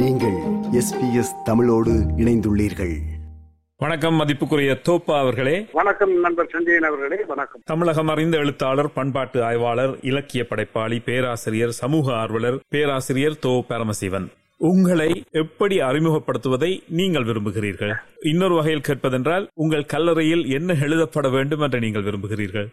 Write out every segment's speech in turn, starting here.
நீங்கள் எஸ்பிஎஸ் தமிழோடு இணைந்துள்ளீர்கள். வணக்கம் மதிப்புக்குரிய தோப்பா அவர்களே. வணக்கம் நண்பர் சஞ்சயன் அவர்களே வணக்கம். தமிழகம் அறிந்த எழுத்தாளர் பண்பாட்டு ஆய்வாளர் இலக்கிய படைப்பாளி பேராசிரியர் சமூக ஆர்வலர் பேராசிரியர் தோ பரமசிவன். உங்களை எப்படி அறிமுகப்படுத்துவதை நீங்கள் விரும்புகிறீர்கள்? இன்னொரு வகையில் கேட்பதென்றால் உங்கள் கல்லறையில் என்ன எழுதப்பட வேண்டும் என்று நீங்கள் விரும்புகிறீர்கள்?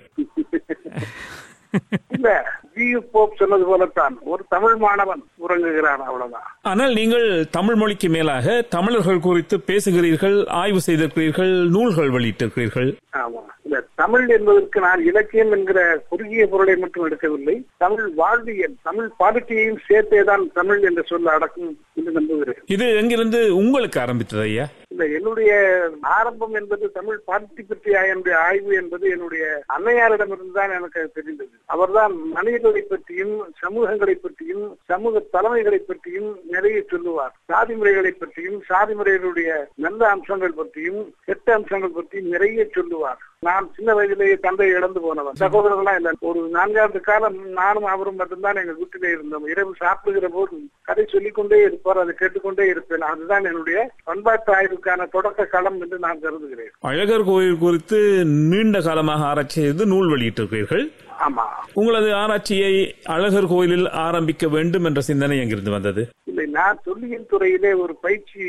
ஜி போப் சொன்னது போலத்தான். ஒரு தமிழ் மாணவன் உறங்குகிறான் அவ்வளவுதான். ஆனால் நீங்கள் தமிழ் மொழிக்கு மேலாக தமிழர்கள் குறித்து பேசுகிறீர்கள் ஆய்வு செய்திருக்கிறீர்கள் நூல்கள் வெளியிட்டிருக்கிறீர்கள். ஆமா. இல்ல தமிழ் என்பதற்கு நான் இலக்கியம் என்கிற குறுகிய பொருளை மட்டும் எடுக்கவில்லை. தமிழ் வாழ்வியல் தமிழ் பாலிட்டியையும் சேர்த்தேதான் தமிழ் என்ற சொல்ல அடக்கும் என்று நம்புகிறேன். இது எங்கிருந்து உங்களுக்கு ஆரம்பித்தது ஐயா? இந்த என்னுடைய ஆரம்பம் என்பது தமிழ் பாலிட்டி பற்றிய என்னுடைய ஆய்வு என்பது என்னுடைய அன்னையாரிடமிருந்து தான் எனக்கு தெரிந்தது. அவர்தான் மனிதர்களை பற்றியும் சமூகங்களை பற்றியும் சமூக தலைமைகளை பற்றியும் நிறைய சொல்லுவார். சாதி முறைகளை பற்றியும் சாதி முறைகளுடைய நல்ல அம்சங்கள் பற்றியும் கெட்ட அம்சங்கள் பற்றியும் நிறைய சொல்லுவார். நான் சின்ன வயதிலேயே தந்தை இழந்து போனவன். சகோதரர்களா இல்ல. ஒரு நான்காண்டு காலம் நானும் அவரும் மட்டும்தான் எங்க வீட்டிலே இருந்தோம். இரவு சாப்பிடுகிற போது கதை சொல்லிக்கொண்டே இருப்பார் அதை கேட்டுக்கொண்டே இருப்பேன். அதுதான் என்னுடைய பண்பாட்டு ஆய்வுக்கான தொடக்க களம் என்று நான் கருதுகிறேன். அழகர் கோயில் குறித்து நீண்ட காலமாக ஆராய்ச்சி செய்து நூல் வெளியிட்டிருக்கிறீர்கள். ஆமா. உங்களது ஆராய்ச்சியை அழகர் கோயிலில் ஆரம்பிக்க வேண்டும் என்ற சிந்தனை எங்கிருந்து வந்தது? இல்லை நான் தொல்லியல் துறையிலே ஒரு பயிற்சி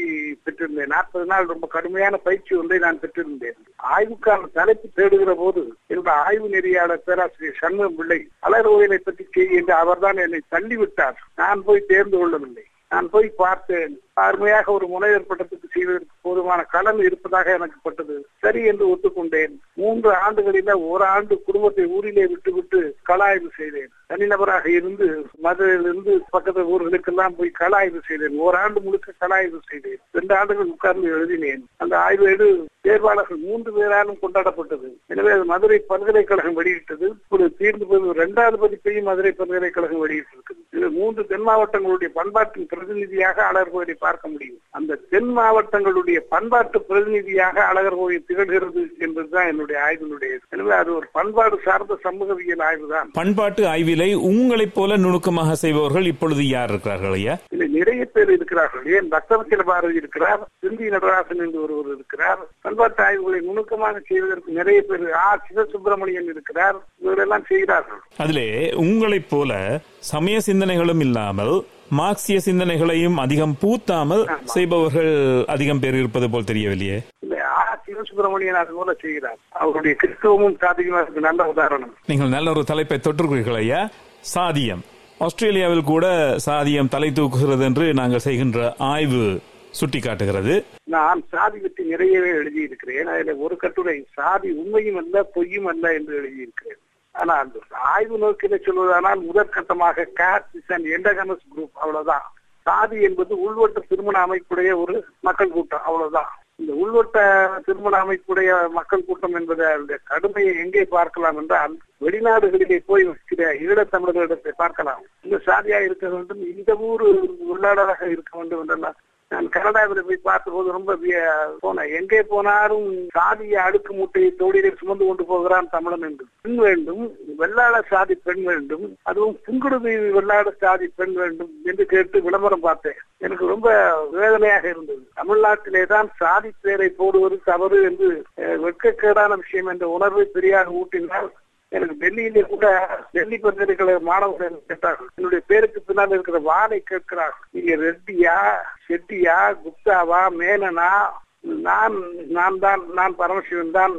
பெற்றிருந்தேன். நாற்பது நாள் ரொம்ப கடுமையான பயிற்சி ஒன்றை நான் பெற்றிருந்தேன். ஆய்வுக்கான தலைப்பு தேடுகிற போது என்னுடைய ஆய்வு நெறியாளர் பேராசிரியர் சண்முகம் பிள்ளை அழகர் கோயிலை பற்றி செய்ய என்று அவர்தான் என்னை தள்ளிவிட்டார். நான் போய் தேர்ந்து கொள்ளவில்லை. நான் போய் பார்த்தேன். அருமையாக ஒரு முனைவர் பட்டத்துக்கு செய்வதற்கு போதுமான களம் இருப்பதாக எனக்கு பட்டது. சரி என்று ஒத்துக்கொண்டேன். மூன்று ஆண்டுகளில ஒரு ஆண்டு குடும்பத்தை ஊரிலே விட்டுவிட்டு கள ஆய்வு செய்தேன். தனிநபராக இருந்து மதுரையிலிருந்து பக்கத்து ஊர்களுக்கெல்லாம் போய் கள ஆய்வு செய்தேன் ஓராண்டு முழுக்க கள ஆய்வு செய்தேன். ரெண்டு ஆண்டுகள் உட்கார்ந்து எழுதினேன். அந்த ஆய்வேடு தேர்வாளர்கள் மூன்று பேராலும் கொண்டாடப்பட்டது. எனவே அது மதுரை பல்கலைக்கழகம் வெளியிட்டது. இப்பொழுது தீர்ந்து போய் இரண்டாவது பதிப்பையும் மதுரை பல்கலைக்கழகம் வெளியிட்டிருக்கிறது. இது மூன்று தென் மாவட்டங்களுடைய பண்பாட்டின் பிரதிநிதியாக அழகர் கோயிலை பார்க்க முடியும். அந்த தென் மாவட்டங்களுடைய பண்பாட்டு பிரதிநிதியாக அழகர் கோயில் திகழ்கிறது என்பதுதான் என்னுடைய ஆய்வினுடைய எனவே அது ஒரு பண்பாடு சார்ந்த சமூகவியல் ஆய்வுதான். பண்பாட்டு ஆய்விலை உங்களைப் போல நுணுக்கமாக செய்பவர்கள் இப்பொழுது யார் இருக்கிறார்கள் ஐயா? இதில் நிறைய பேர் இருக்கிறார்கள். ஏன்? பக்தவச்சல பாரதி இருக்கிறார் சிந்தி நடராசன் என்று ஒருவர் இருக்கிறார். பண்பாட்டு ஆய்வுகளை நுணுக்கமாக செய்வதற்கு நிறைய பேர் ஆ சிவசுப்பிரமணியன் இருக்கிறார். இவரெல்லாம் செய்கிறார்கள். அதிலே உங்களைப் போல சமய சிந்தனைகளும் இல்லாமல் மார்க்சிய சிந்தனைகளையும் அதிகம் பூத்தாமல் செய்பவர்கள் அதிகம் பேர் இருப்பது போல் தெரியவில்லையே? சிவசுப்பிரமணியன் அது போல செய்கிறார். அவருடைய கிறிஸ்தவமும் நல்ல உதாரணம். நீங்கள் நல்ல ஒரு தலைப்பை தொற்றுக்கிறீர்கள் ஐயா. சாதியம். ஆஸ்திரேலியாவில் கூட சாதியம் தலை தூக்குகிறது என்று நாங்கள் செய்கின்ற ஆய்வு சுட்டிக்காட்டுகிறது. நான் சாதி பற்றி நிறையவே எழுதியிருக்கிறேன். அதில் ஒரு கட்டுரை சாதி உண்மையும் அல்ல பொய்யும் அல்ல என்று எழுதியிருக்கிறேன். ஆனா அந்த ஆய்வு நோக்கில சொல்வதானால் முதற்கட்டமாக காஸ்ட் அண்ட் எண்டகனஸ் குரூப் அவ்வளவுதான். சாதி என்பது உள்வட்ட திருமண அமைப்புடைய ஒரு மக்கள் கூட்டம் அவ்வளவுதான். இந்த உள்வட்ட திருமண அமைப்புடைய மக்கள் கூட்டம் என்பதை கடுமையை எங்கே பார்க்கலாம் என்றால் வெளிநாடுகளிலே போய் சில ஈழத்தமிழர்களிடத்தை பார்க்கலாம். இந்த சாதியா இருக்க வேண்டும் இந்த ஊர் உள்ளாடலாக இருக்க வேண்டும் என்றெல்லாம் நான் கனடாவில் போய் பார்த்தபோது ரொம்ப போனேன் எங்கே போனாலும் சாதிய அடுக்கு மூட்டையை தோழிலே சுமந்து கொண்டு போகிறான் தமிழன் என்று. பெண் வேண்டும் வெள்ளாள சாதி பெண் வேண்டும் அதுவும் புங்குடுதி வெள்ளாட சாதி பெண் வேண்டும் என்று கேட்டு விளம்பரம் பார்த்தேன். எனக்கு ரொம்ப வேதனையாக இருந்தது. தமிழ்நாட்டிலே தான் சாதி பேரை போடுவது தவறு என்று வெட்கக்கேடான விஷயம் என்ற உணர்வை பெரியாக ஊட்டினால் எனக்கு டெல்லியிலே கூட டெல்லி பல்கலைக்கழக மாணவர்கள் கேட்டார்கள். என்னுடைய பேருக்கு பின்னால் இருக்கிற வானை கேட்கிறார்கள் நீங்க ரெட்டியா செட்டியா குப்தாவா மேனனா? நான் நான் தான் நான் பரமசிவன் தான்.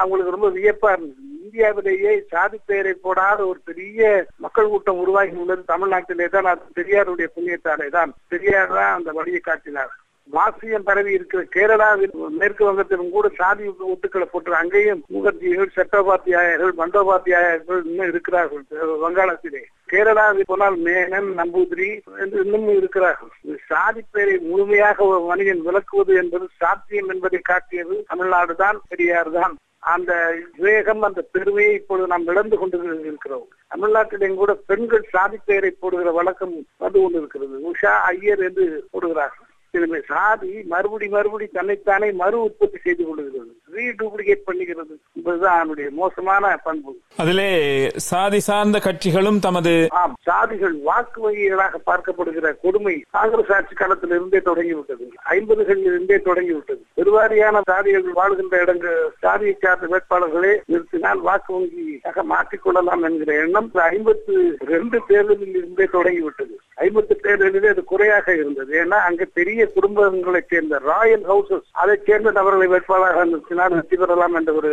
அவங்களுக்கு ரொம்ப வியப்பா இருந்தது. இந்தியாவிலேயே சாதி பெயரை போடாத ஒரு பெரிய மக்கள் கூட்டம் உருவாகி உள்ளது தமிழ்நாட்டிலே தான் அது பெரியாருடைய புண்ணியத்தாலே தான் பெரியார் தான் அந்த வழியை காட்டினார். மாசியம் பரவி இருக்கிற கேரளாவில் மேற்கு வங்கத்திலும் கூட சாதி ஒட்டுக்களை போட்டு அங்கேயும் முகர்ஜிகள் சட்டோபாத்தியாயர்கள் மண்டோபாத்தியாயர்கள் இன்னும் இருக்கிறார்கள். வங்காளத்திலே. கேரளாவில் போனால் மேனன் நம்பூதிரி என்று இன்னும் இருக்கிறார்கள். சாதி பெயரை முழுமையாக ஒரு மனிதன் விளக்குவது என்பது சாத்தியம் என்பதை காட்டியது தமிழ்நாடு தான் பெரியார் தான் அந்த விவேகம் அந்த பெருமையை இப்பொழுது நாம் இழந்து கொண்டு இருக்கிறோம் தமிழ்நாட்டிலேயும் கூட பெண்கள் சாதி பெயரை போடுகிற வழக்கம் வந்து கொண்டிருக்கிறது. உஷா ஐயர் என்று போடுகிறார்கள். சில சாதி மறுபடி மறுபடி தன்னைத்தானே மறு உற்பத்தி செய்து கொள்கிறது ரீடூப்ளிகேட் பண்ணிக்கிறது. என்பதுதான் அதனுடைய மோசமான பண்பு. அதிலே சாதி சார்ந்த கட்சிகளும் தமது ஆம் சாதிகள் வாக்கு வங்கிகளாக பார்க்கப்படுகிற கொடுமை காங்கிரஸ் ஆட்சி காலத்தில் இருந்தே தொடங்கிவிட்டது. ஐம்பதுகளில் இருந்தே தொடங்கிவிட்டது. பெருவாரியான சாதிகள் வாழ்கின்ற இடங்கள் சாதியை சார்ந்த வேட்பாளர்களே நிறுத்தினால் வாக்கு வங்கியாக மாற்றிக்கொள்ளலாம் என்கிற எண்ணம் ஐம்பத்து ரெண்டு தேர்தலில் இருந்தே தொடங்கிவிட்டது. ஐம்பத்து தேர்தலிலே அது குறையாக இருந்தது. ஏன்னா அங்க பெரிய குடும்பங்களைச் சேர்ந்த ராயல் ஹவுசஸ் அதைச் சேர்ந்த நபர்களை வேட்பாளராக நிறுத்தினால் வெற்றி பெறலாம் என்ற ஒரு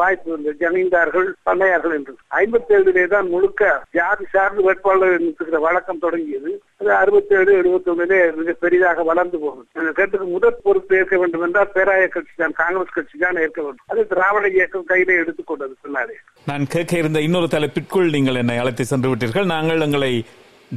வாய்ப்பு இருந்தது பண்ணையார்கள் என்று. ஐம்பத்தி ஏழுலே தான் முழுக்க ஜாதி சார்ந்து வேட்பாளர் நிறுத்துகிற வழக்கம் தொடங்கியது. அது அறுபத்தி ஏழு எழுபத்தி ஒண்ணிலே மிக பெரிதாக வளர்ந்து போகும் அந்த கருத்துக்கு முதற் பொறுப்பு ஏற்க வேண்டும் என்றால் பேராய கட்சி தான் காங்கிரஸ் கட்சி தான் ஏற்க வேண்டும். அது திராவிட இயக்கம் கையிலே எடுத்துக்கொண்டது பின்னாலே. நான் கேட்க இருந்த இன்னொரு தலைப்பிற்குள் நீங்கள் என்னை அழைத்து சென்று விட்டீர்கள். நாங்கள் எங்களை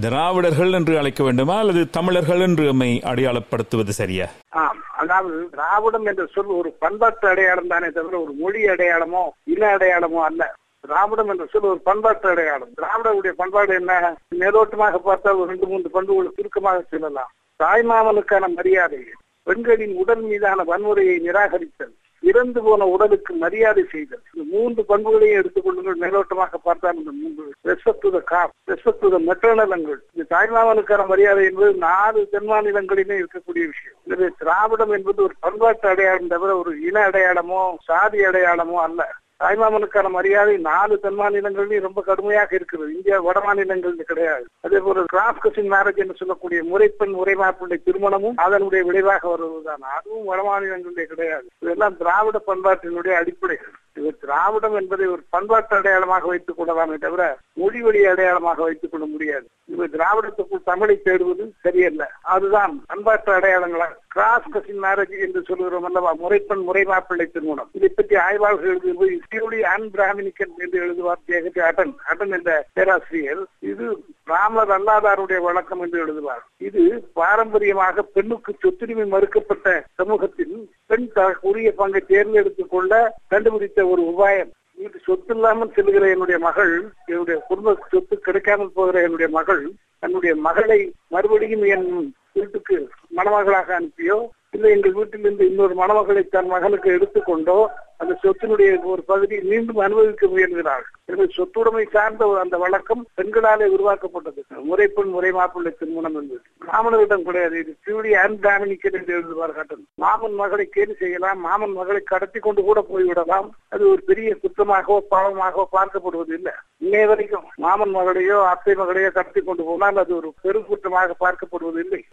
திராவிடர்கள் என்று அழைக்க வேண்டுமா அல்லது தமிழர்கள் என்று நம்மை அடையாளப்படுத்துவது சரியா? ஆம் அதாவது திராவிடம் என்ற சொல் ஒரு பண்பாட்டு அடையாளம் தானே தவிர ஒரு மொழி அடையாளமோ இன அடையாளமோ அல்ல. திராவிடம் என்ற சொல் ஒரு பண்பாட்டு அடையாளம். திராவிடருடைய பண்பாடு என்ன? மேலோட்டமாக பார்த்தால் ஒரு ரெண்டு மூன்று பண்புகள் சுருக்கமாக சொல்லலாம். தாய்மாமனுக்கான மரியாதை பெண்களின் உடல் மீதான வன்முறையை நிராகரித்தல் இறந்து போன உடலுக்கு மரியாதை செய்தல். இந்த மூன்று பண்புகளையும் எடுத்துக்கொள்ளுங்கள் மேலோட்டமாக பார்த்தால் இந்த மூன்று respect to the cop respect to the மெட்டர்னலங்கள் இந்த தாய்மாமனுக்கான மரியாதை என்பது நாலு தென் மாநிலங்களிலே இருக்கக்கூடிய விஷயம். எனவே திராவிடம் என்பது ஒரு பண்பாட்டு அடையாளம் தவிர ஒரு இன அடையாளமோ சாதி அடையாளமோ அல்ல. தாய்மாமனுக்கான மரியாதை நாலு தென் மாநிலங்களிலும் ரொம்ப கடுமையாக இருக்கிறது. இந்தியா வட மாநிலங்களில் கிடையாது. அதே போல கிராஸ் கசின் மேரேஜ் என்று சொல்லக்கூடிய முறைப்பெண் முறைமாப்பிள்ளை திருமணமும் அதனுடைய விளைவாக வருவதுதான். அதுவும் வட மாநிலங்களிலே கிடையாது. இதெல்லாம் திராவிட பண்பாட்டினுடைய அடிப்படைகள். இது திராவிடம் என்பதை ஒரு பண்பாட்டு அடையாளமாக வைத்துக் கொள்ளலாமே தவிர மொழி வழி அடையாளமாக வைத்துக் கொள்ள முடியாது. இது திராவிடத்துக்குள் தமிழை தேடுவது சரியல்ல. அதுதான் பண்பாட்டு அடையாளங்களாக கிராஸ் கசின் மேரேஜ் என்று சொல்கிறோம் அல்லவா? முறைப்பெண் முறை மாப்பிள்ளை திருமணம். இதை பற்றி ஆய்வாளர்கள் எழுதும்போது சீருடி அன் பிராமணிக்கன் என்று எழுதுவார் ஜெகதி அட்டன். அடன் என்ற பேராசிரியர். இது பிராமணர் அல்லாதாருடைய வழக்கம் என்று எழுதுவார். இது பாரம்பரியமாக பெண்ணுக்கு சொத்துரிமை மறுக்கப்பட்ட சமூகத்தில் பெண் உரிய பங்கை தேர்ந்தெடுத்துக் கொள்ள கண்டுபிடித்த ஒரு உபாயம். வீட்டு சொத்து இல்லாமல் செல்கிற என்னுடைய மகள் என்னுடைய குடும்ப சொத்து கிடைக்காமல் போகிற என்னுடைய மகள் தன்னுடைய மகளை மறுபடியும் என் வீட்டுக்கு மணமகளாக அனுப்பியோ இல்லை எங்கள் வீட்டிலிருந்து இன்னொரு மணமகளை தன் மகனுக்கு எடுத்துக்கொண்டோ அந்த சொத்தினுடைய ஒரு பகுதியை மீண்டும் அனுபவிக்க முயல்கிறார்கள் எனவே சொத்துடைமை சார்ந்த அந்த வழக்கம் பெண்களாலே உருவாக்கப்பட்டது. முறைப்பெண் முறை மாப்பிள்ளை திருமணம் என்பது. பிராமணரிடம் கிடையாது. இது பியூடி அண்ட் பிராமணிக்கன் என்று எழுதுவார் கட்டன் மாமன் மகளை கேலி செய்யலாம். மாமன் மகளை கடத்தி கொண்டு கூட போய்விடலாம். அது ஒரு பெரிய குற்றமாகவோ பாவமாகவோ பார்க்கப்படுவது இல்லை. இன்னைய வரைக்கும் மாமன் மகளையோ அத்தை மகளையோ கடத்தி கொண்டு போனால் அது ஒரு பெருங்குற்றமாக பார்க்கப்படுவது இல்லை.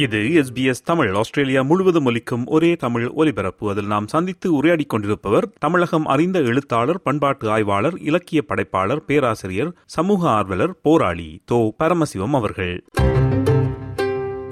இது எஸ்பிஎஸ் தமிழ் ஆஸ்திரேலியா முழுவதும் ஒலிக்கும் ஒரே தமிழ் ஒலிபரப்பு. அதில் நாம் சந்தித்து உரையாடிக் கொண்டிருப்பவர் தமிழகம் அறிந்த எழுத்தாளர் பண்பாட்டு ஆய்வாளர் இலக்கிய படைப்பாளர் பேராசிரியர் சமூக ஆர்வலர் போராளி தோ பரமசிவம் அவர்கள்.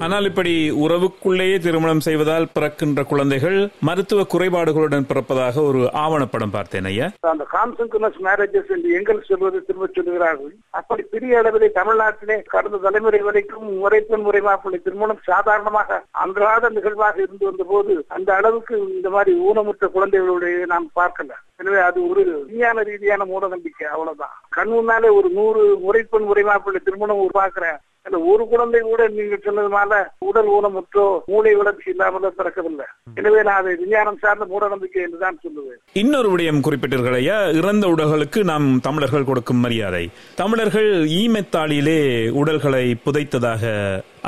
ஆனால் இப்படி உறவுக்குள்ளேயே திருமணம் செய்வதால் பிறக்கின்ற குழந்தைகள் மருத்துவ குறைபாடுகளுடன் பிறப்பதாக ஒரு ஆவணப்படம் பார்த்தேன் ஐயா. அந்த கான்சன்குனஸ் மேரேஜஸ் என்று எங்கள் சொல்வது திரும்ப சொல்கிறார்கள் அப்படி பெரிய அளவிலே தமிழ்நாட்டிலே கடந்த தலைமுறை வரைக்கும் முறைப்பெண் முறை மாப்பிள்ளை திருமணம் சாதாரணமாக அன்றாட நிகழ்வாக இருந்து வந்த போது அந்த அளவுக்கு இந்த மாதிரி ஊனமுற்ற குழந்தைகளுடைய நாம் பார்க்கல. எனவே அது ஒரு விஞ்ஞான ரீதியான மூட நம்பிக்கை அவ்வளவுதான். கண் முன்னாலே ஒரு நூறு முறைப்பெண் முறை மாப்பிள்ளை திருமணம் உருவாக்குற அந்த ஒரு குழந்தை கூட நீங்க சொன்னதுனால உடல் ஊனமுற்றோ மூளை வளர்ச்சி இல்லாமலோ பிறக்கவில்லை. எனவே நான் அதை விஞ்ஞானம் சார்ந்த மூட நம்பிக்கை என்றுதான் சொல்லுவேன். இன்னொரு விடயம் குறிப்பிட்டீர்கள் ஐயா இறந்த உடல்களுக்கு நாம் தமிழர்கள் கொடுக்கும் மரியாதை. தமிழர்கள் ஈமெத்தாளியிலே உடல்களை புதைத்ததாக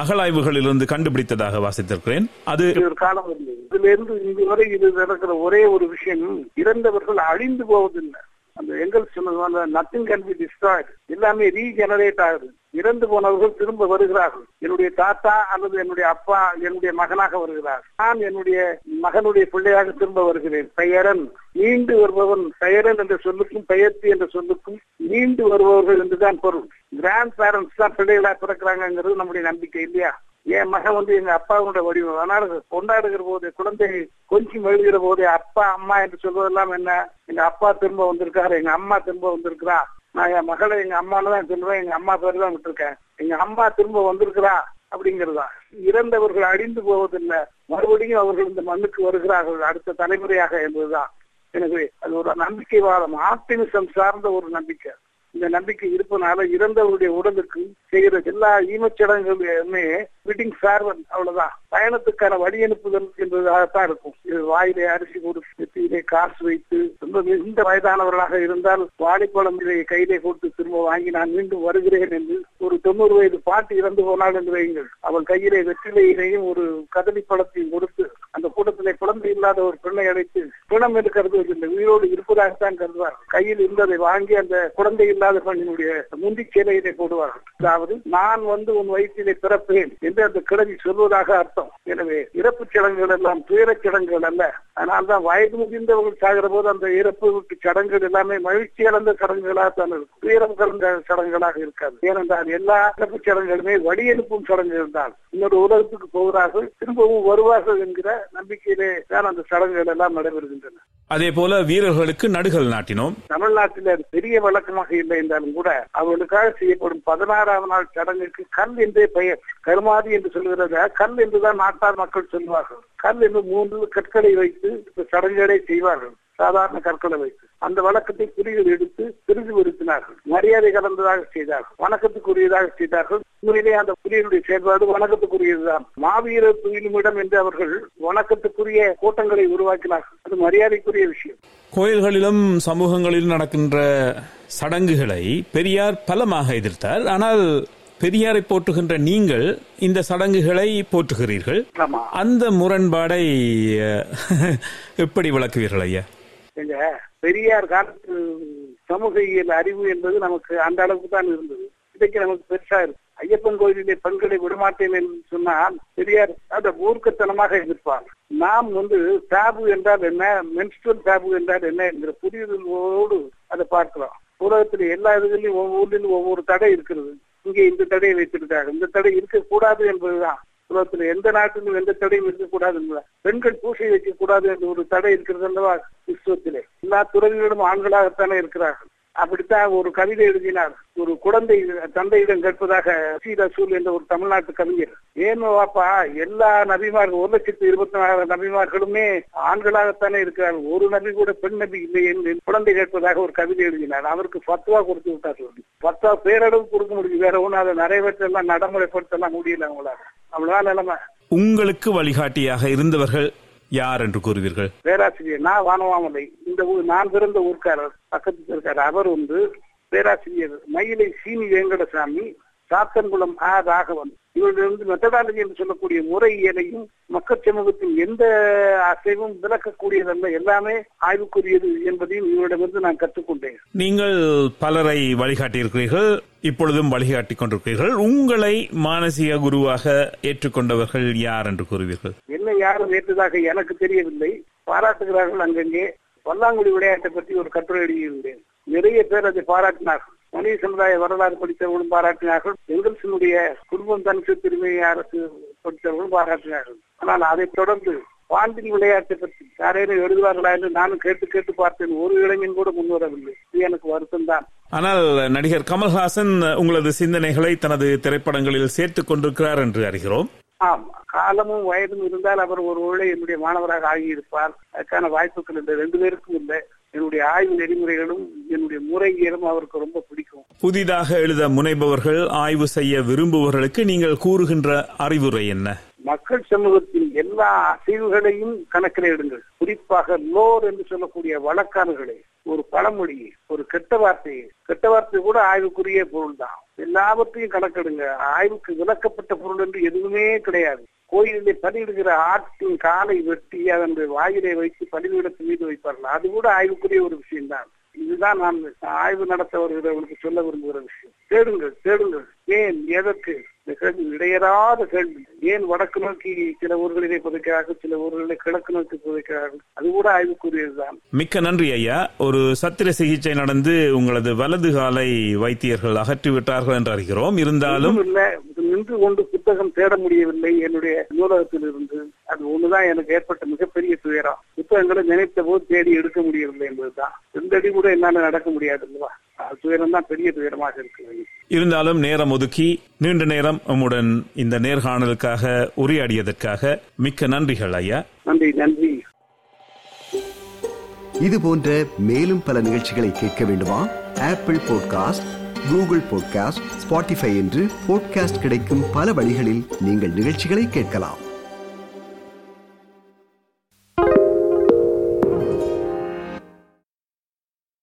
அகலாய்வுகளிலிருந்து கண்டுபிடித்ததாக வாசித்திருக்கிறேன். அது ஒரு காலம் இருந்தது இதுல இருந்து இங்கு வரை இது நடக்கிற ஒரே ஒரு விஷயம் இறந்தவர்கள் அழிந்து போவதில்லை. அந்த எங்கள் சொன்னது நத்திங் கேன் பி டிஸ்ட்ராய்டு எல்லாமே ரீஜெனரேட் ஆகுது. இறந்து போனவர்கள் திரும்ப வருகிறார்கள். என்னுடைய தாத்தா அல்லது என்னுடைய அப்பா என்னுடைய மகனாக வருகிறார். நான் என்னுடைய மகனுடைய பிள்ளையாக திரும்ப வருகிறேன். பெயரன் நீண்டு வருபவன் பெயரன் என்ற சொல்லுக்கும் பெயர்த்தி என்ற சொல்லுக்கும் நீண்டு வருபவர்கள் என்றுதான் பொருள். கிராண்ட் பேரண்ட்ஸ் தான் பிள்ளைகளா பிறக்கிறாங்கிறது நம்முடைய நம்பிக்கை இல்லையா? என் மகன் வந்து எங்க அப்பாவுடைய வடிவம். ஆனால் கொண்டாடுகிற போது குழந்தை கொஞ்சம் எழுதுகிற போது அப்பா அம்மா என்று சொல்வதெல்லாம் என்ன? எங்க அப்பா திரும்ப வந்திருக்காரு எங்க அம்மா திரும்ப வந்திருக்கிறா நான் என் மகளை எங்க அம்மான்னு தான் சொல்லுவேன். எங்க அம்மா பேர் தான் விட்டுருக்கேன். எங்க அம்மா திரும்ப வந்திருக்கிறா அப்படிங்கிறதா. இறந்தவர்கள் அழிந்து போவதில்லை. மறுபடியும் அவர்கள் இந்த மண்ணுக்கு வருகிறார்கள். அடுத்த தலைமுறையாக என்பதுதான். எனவே அது ஒரு நம்பிக்கைவாதம். ஆப்டிமிசம் சார்ந்த ஒரு நம்பிக்கை. இந்த நம்பிக்கை இருப்பதனால இறந்தவருடைய உடலுக்கு செய்கிற எல்லா ஈமச்சடங்குகளுமே விட்டிங் சார்வன் அவ்வளவுதான். பயணத்துக்கான வழி அனுப்புதல் என்பதாகத்தான் இருக்கும். இது வாயிலே அரிசி கொடுத்து நெத்தியிலே காசு வைத்து ரொம்ப மிகுந்த வயதானவர்களாக இருந்தால் வாழைப்பழம் இதை கையிலே கொடுத்து திரும்ப வாங்கி நான் மீண்டும் வருகிறேன் என்று ஒரு தொண்ணூறு வயது பாட்டி இறந்து போனாள் என்று வையுங்கள். அவள் கையிலே வெற்றிலையிலேயும் ஒரு கதலி பழத்தையும் கொடுத்து அந்த கூட்டத்திலே குழந்தை இல்லாத ஒரு பெண்ணை அழைத்து பிணம் என்று கருதுவதில்லை உயிரோடு இருப்பதாகத்தான் கருதுவார். கையில் இருந்ததை வாங்கி அந்த குழந்தை இல்லாத பெண்ணினுடைய முந்தி சேலையிலே போடுவார்கள். அதாவது நான் வந்து உன் வயிற்றிலே பிறப்பேன் என்று அந்த கிழவி சொல்வதாக அர்த்தம். எனவே இறப்பு சடங்குகள் எல்லாம் துயரச் சடங்குகள் அல்ல. அதனால்தான் வயது முதிர்ந்தவர்கள் சாகிற போது அந்த இறப்பு சடங்குகள் எல்லாமே மகிழ்ச்சி அடைந்த சடங்குகளாக தான் இருக்கும். துயரம் கலந்த சடங்குகளாக இருக்காது. ஏனென்றால் எல்லா இறப்பு சடங்குகளுமே வழி அனுப்பும் சடங்குகள் தான். இன்னொரு உலகத்துக்கு போகிறார்கள் திரும்பவும் வருவார்கள் என்கிற நம்பிக்கையிலே தான் அந்த சடங்குகள் எல்லாம் நடைபெறுகின்றன. அதே போல வீரர்களுக்கு நடுகள் நாட்டினோம். தமிழ்நாட்டில் பெரிய வழக்கமாக இல்லை என்றாலும் கூட அவர்களுக்காக செய்யப்படும் பதினாறாம் நாள் சடங்குக்கு கல் என்றே பெயர். சாதி என்று சொல்லுகிறத கல் என்றுதான் நாட்டார் மக்கள் சொல்வார்கள் கல் என்று மூன்று கற்களை வைத்து சடங்குகளை செய்வார்கள். சாதாரண கற்களை வைத்து. அந்த வழக்கத்தை புலிகள் எடுத்து பிரிந்து மரியாதை கலந்ததாக செய்தார்கள். வணக்கத்துக்குரியதாக செய்தார்கள். உண்மையிலே அந்த புலிகளுடைய செயல்பாடு வணக்கத்துக்குரியதுதான். மாவீரர் துயிலுமிடம் என்று அவர்கள் வணக்கத்துக்குரிய கூட்டங்களை உருவாக்கினார்கள். அது மரியாதைக்குரிய விஷயம். கோயில்களிலும் சமூகங்களிலும் நடக்கின்ற சடங்குகளை பெரியார் பலமாக எதிர்த்தார். ஆனால் பெரியாரை போற்றுகின்ற நீங்கள் இந்த சடங்குகளை போற்றுகிறீர்கள். அந்த முரண்பாடை எப்படி விளக்குவீர்கள் ஐயா? பெரியார் காலத்து சமூக இயல் அறிவு என்பது நமக்கு அந்த அளவுக்கு தான் இருந்தது. இன்றைக்கு நமக்கு பெருசா இருக்கு. ஐயப்பன் கோயிலிலே பெண்களை விடமாட்டேன் என்று சொன்னால் பெரியார் அந்த மூர்க்கத்தனமாக எதிர்ப்பார் நாம் வந்து டாபு என்றால் என்ன மென்ஸ்ட்ரல் டாபு என்றால் என்ன என்கிற புரிதலோடு அதை பார்க்கிறோம். உலகத்தில் எல்லா இதுகளிலும் ஒவ்வொன்றிலும் ஒவ்வொரு தடை இருக்கிறது. இங்கே இந்த தடையை வைத்திருக்காங்க இந்த தடை இருக்கக்கூடாது என்பதுதான். உலகத்துல எந்த நாட்டிலும் எந்த தடையும் இருக்கக்கூடாது என்பதா பெண்கள் பூசை வைக்கக்கூடாது என்ற ஒரு தடை இருக்கிறது அல்லவா? கிறிஸ்துவத்திலே எல்லா துறவிகளும் ஆண்களாகத்தானே இருக்கிறார்கள். அப்படித்தான் ஒரு கவிதை எழுதினார். ஒரு குழந்தை தந்தையிடம் கேட்பதாக சி ரசூல் என்ற ஒரு தமிழ்நாட்டு கவிஞர். ஏன் வாப்பா எல்லா நபிமார்கள் ஒரு லட்சத்து இருபத்தி நாலு நபிமார்களுமே ஆண்களாகத்தானே இருக்கிறார். ஒரு நபி கூட பெண் நபி இல்லை என்று குழந்தை கேட்பதாக ஒரு கவிதை எழுதினார். அவருக்கு பத்துவா கொடுத்து விட்டார்கள் பத்துவா பேரளவு கொடுக்க முடியும் வேற ஒன்றும் அதை நிறைவேற்றலாம் நடைமுறைப்படுத்தலாம் முடியல அவங்களால. அவ்வளவுதான் நிலைமை. உங்களுக்கு வழிகாட்டியாக இருந்தவர்கள் யார் என்று கூறுவீர்கள்? பேராசிரியர் நான் வானவாமலை. இந்த ஊர் நான் பிறந்த ஊர்க்காரர் பக்கத்துல இருக்கார் அவர் வந்து பேராசிரியர் மயிலை சீனி வேங்கடசாமி சாத்தன்குளம் ஆ ராகவன் இவர்கள் வந்து மெத்தடாலஜி என்று சொல்லக்கூடிய முறையியலையும் மக்கள் சமூகத்தின் எந்த அசைவும் விளக்கக்கூடியதல்ல. எல்லாமே ஆய்வுக்குரியது என்பதையும் இவரிடமிருந்து நான் கற்றுக்கொண்டேன். நீங்கள் பலரை வழிகாட்டியிருக்கிறீர்கள் இப்பொழுதும் வழிகாட்டிக் கொண்டிருக்கிறீர்கள். உங்களை மானசீக குருவாக ஏற்றுக்கொண்டவர்கள் யார் என்று கூறுவீர்கள்? என்ன யாரும் ஏற்றதாக எனக்கு தெரியவில்லை. பாராட்டுகிறார்கள் அங்கங்கே. பல்லாங்குடி விளையாட்டை பற்றி ஒரு கட்டுரை எழுதியிருந்தேன். நிறைய பேர் அதை பாராட்டினார்கள். மனித சமுதாய வரலாறு படித்தவர்களும் பாராட்டினார்கள். எங்கல்சனுடைய குடும்பம் தனிச்சு திருமணி அரசு படித்தவர்களும் பாராட்டினார்கள். ஆனால் அதைத் தொடர்ந்து பாண்டின் விளையாட்டை பற்றி யாரேனும் எழுதுவார்களா என்று நானும் கேட்டு கேட்டு பார்த்தேன். ஒரு இளைஞன் கூட முன்வரவில்லை. இது எனக்கு வருத்தம் தான் ஆனால் நடிகர் கமல்ஹாசன் உங்களது சிந்தனைகளை தனது திரைப்படங்களில் சேர்த்துக் கொண்டிருக்கிறார் என்று அறிகிறோம். ஆம். காலமும் வயதும் இருந்தால் அவர் ஒரு வேளை என்னுடைய மாணவராக ஆகியிருப்பார். அதுக்கான வாய்ப்புகள் இந்த ரெண்டு பேருக்கும் இல்லை. என்னுடைய ஆய்வு நெறிமுறைகளும் என்னுடைய முறையியலும் அவருக்கு ரொம்ப பிடிக்கும். புதிதாக எழுத முனைபவர்கள் ஆய்வு செய்ய விரும்புபவர்களுக்கு நீங்கள் கூறுகின்ற அறிவுரை என்ன? மக்கள் சமூகத்தின் எல்லா அசைவுகளையும் கணக்கில் எடுங்கள். குறிப்பாக லோர் என்று சொல்லக்கூடிய வழக்காறுகளை ஒரு பழமொழி ஒரு கெட்ட வார்த்தை. கெட்ட வார்த்தை கூட ஆய்வுக்குரிய பொருள் தான் எல்லாவற்றையும் கணக்கெடுங்க. ஆய்வுக்கு விளக்கப்பட்ட பொருள் என்று எதுவுமே கிடையாது. கோயிலிலே பலியிடுகிற ஆட்டின் காலை வெட்டி அதன் வாயிலை வைத்து பலிபீடத்தின் மீது வைப்பார்கள். அது கூட ஆய்வுக்குரிய ஒரு விஷயம்தான். இதுதான் நான் ஆய்வு நடத்த வருகிறவர்களுக்கு சொல்ல விரும்புகிற விஷயம். தேடுங்கள் தேடுங்கள். ஏன் எதற்கு? இந்த கேள்வி இடையறாத கேள்வி. ஏன் வடக்கு நோக்கி சில ஊர்களிலே புதைக்கிறார்கள் சில ஊர்களிலே கிழக்கு நோக்கி புதைக்கிறார்கள்? அது கூட ஆய்வுக்குரியதுதான். மிக்க நன்றி ஐயா. ஒரு சத்திர சிகிச்சை நடந்து உங்களது வலது காலை வைத்தியர்கள் அகற்றிவிட்டார்கள் என்று அறிகிறோம். இருந்தாலும் இல்ல. நின்று கொண்டு புத்தகம் தேட முடியவில்லை என்னுடைய நூலகத்தில் இருந்து அது ஒண்ணுதான் எனக்கு ஏற்பட்ட மிகப்பெரிய துயரம். புத்தகங்களை நினைத்த போது தேடி எடுக்க முடியவில்லை என்பதுதான். எந்த அடி கூட என்னால நடக்க முடியாது அல்லவா? அது துயரம் தான் பெரிய துயரமாக இருக்கு இருந்தாலும் நேரம் ஒதுக்கி நீண்ட நேரம் உம்முடன் இந்த நேர்காணலுக்காக உரையாடியதற்காக மிக்க நன்றிகள் ஐயா. நன்றி நன்றி. இது போன்ற மேலும் பல நிகழ்ச்சிகளை கேட்க வேண்டுமா? Apple podcast Google podcast Spotify என்று பாட்காஸ்ட் கிடைக்கும் பல வழிகளில் நீங்கள் நிகழ்ச்சிகளை கேட்கலாம்.